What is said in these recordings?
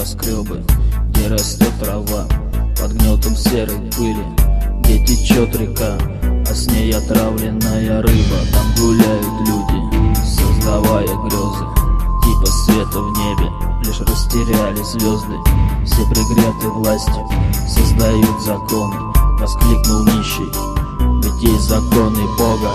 небоскребы Где растет трава. Под гнетом серой пыли Где течет река, а с ней отравленная рыба. Там гуляют люди, создавая грезы Типа света в небе, лишь растеряли звезды Все пригреты властью, создают законы. Воскликнул нищий, ведь есть законы Бога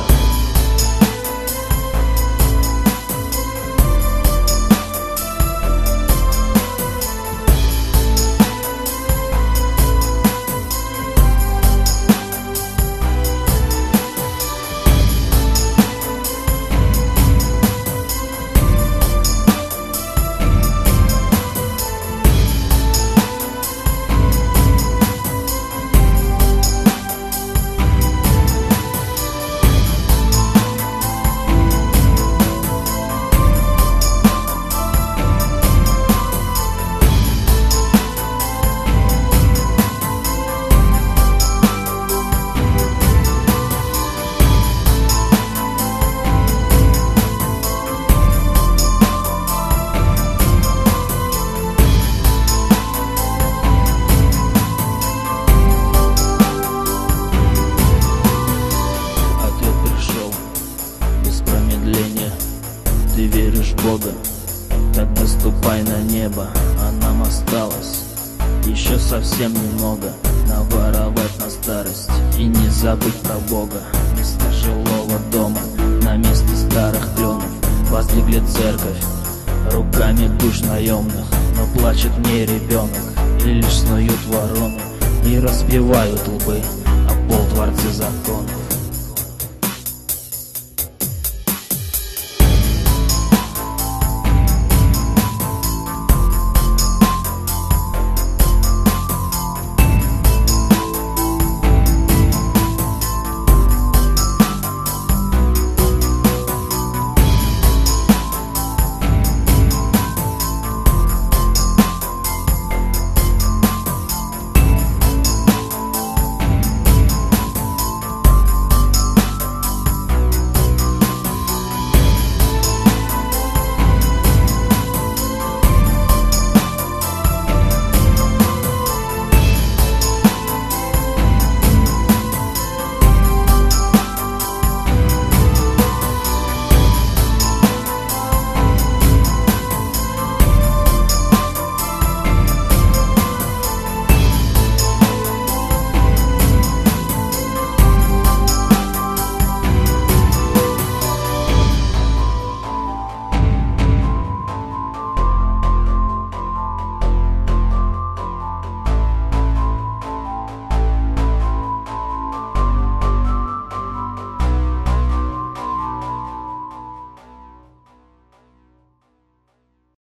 без промедления Ты веришь в Бога, тогда ступай на небо А нам осталось еще совсем немного. Наворовать на старость и не забыть про Бога. Вместо жилого дома на месте старых кленов Воздвигли церковь руками душ наемных Но плачет в ней ребенок и лишь снуют вороны И разбивают лбы о пол дворцы законов